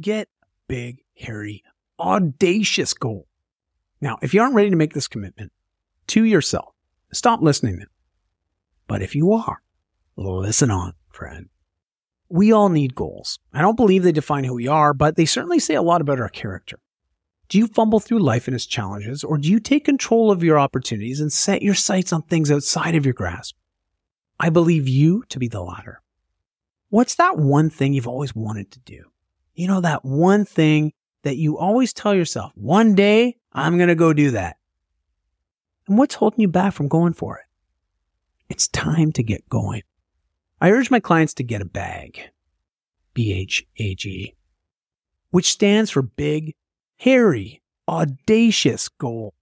Get big, hairy, audacious goal. Now, if you aren't ready to make this commitment to yourself, stop listening then. But if you are, listen on, friend. We all need goals. I don't believe they define who we are, but they certainly say a lot about our character. Do you fumble through life and its challenges, or do you take control of your opportunities and set your sights on things outside of your grasp? I believe you to be the latter. What's that one thing you've always wanted to do? You know, that one thing that you always tell yourself, one day I'm going to go do that. And what's holding you back from going for it? It's time to get going. I urge my clients to get a BHAG, B-H-A-G, which stands for big, hairy, audacious goal.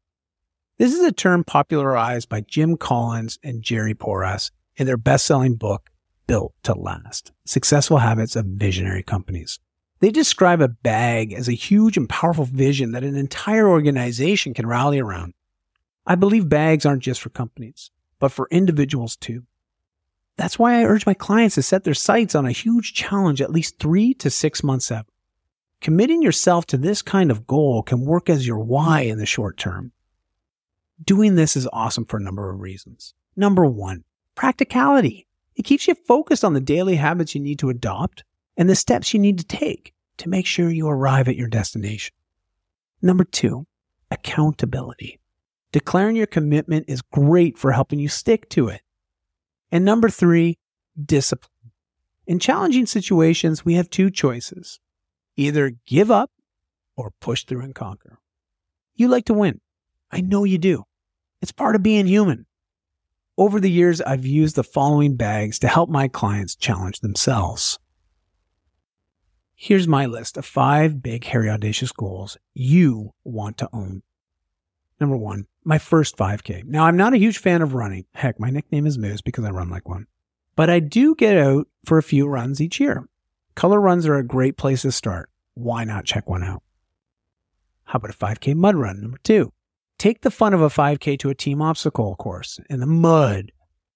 This is a term popularized by Jim Collins and Jerry Porras in their best-selling book, Built to Last, Successful Habits of Visionary Companies. They describe a BHAG as a huge and powerful vision that an entire organization can rally around. I believe BHAGs aren't just for companies, but for individuals too. That's why I urge my clients to set their sights on a huge challenge at least three to six months out. Committing yourself to this kind of goal can work as your why in the short term. Doing this is awesome for a number of reasons. Number one, practicality. It keeps you focused on the daily habits you need to adopt and the steps you need to take to make sure you arrive at your destination. Number two, accountability. Declaring your commitment is great for helping you stick to it. And number three, discipline. In challenging situations, we have two choices. Either give up or push through and conquer. You like to win. I know you do. It's part of being human. Over the years, I've used the following BHAGs to help my clients challenge themselves. Here's my list of five big, hairy, audacious goals you want to own. Number one, my first 5K. Now, I'm not a huge fan of running. Heck, my nickname is Moose because I run like one. But I do get out for a few runs each year. Color runs are a great place to start. Why not check one out? How about a 5K mud run? Number two, take the fun of a 5K to a team obstacle course in the mud.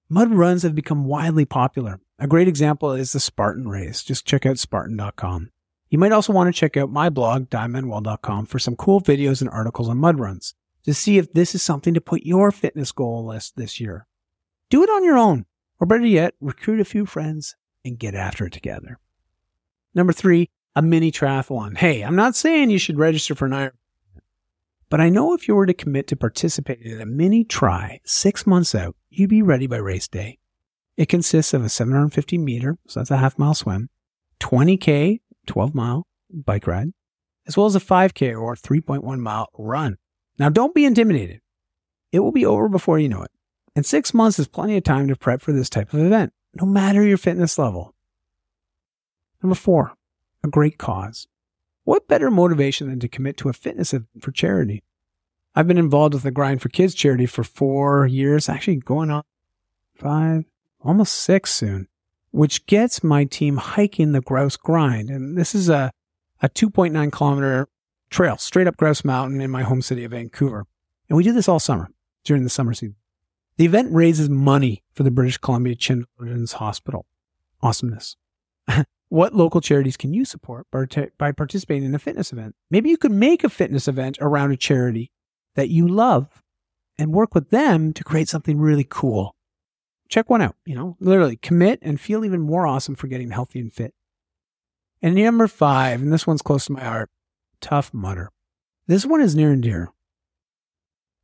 Mud runs have become widely popular. A great example is the Spartan race. Just check out Spartan.com. You might also want to check out my blog, diamondwell.com, for some cool videos and articles on mud runs to see if this is something to put your fitness goal list this year. Do it on your own, or better yet, recruit a few friends and get after it together. Number three, a mini triathlon. Hey, I'm not saying you should register for an Ironman, but I know if you were to commit to participate in a mini tri six months out, you'd be ready by race day. It consists of a 750 meter, so that's a half mile swim, 20K, 12 mile bike ride, as well as a 5K or 3.1 mile run. Now, don't be intimidated. It will be over before you know it. And six months is plenty of time to prep for this type of event, no matter your fitness level. Number four, a great cause. What better motivation than to commit to a fitness event for charity? I've been involved with the Grind for Kids charity for four years, actually going on five, almost six soon, which gets my team hiking the Grouse Grind. And this is a, a 2.9 kilometer trail straight up Grouse Mountain in my home city of Vancouver. And we do this all summer during the summer season. The event raises money for the British Columbia Children's Hospital. Awesomeness. what local charities can you support by participating in a fitness event? Maybe you could make a fitness event around a charity that you love and work with them to create something really cool. Check one out, you know, literally commit and feel even more awesome for getting healthy and fit. And number five, and this one's close to my heart, Tough Mudder. This one is near and dear.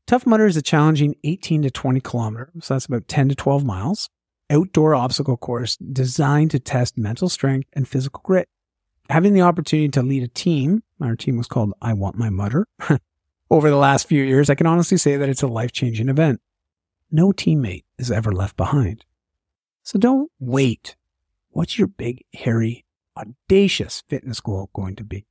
Tough Mudder is a challenging 18 to 20 kilometers, so that's about 10 to 12 miles, outdoor obstacle course designed to test mental strength and physical grit. Having the opportunity to lead a team, our team was called I Want My Mudder, over the last few years, I can honestly say that it's a life changing event. No teammate is ever left behind. So don't wait. What's your big, hairy, audacious fitness goal going to be?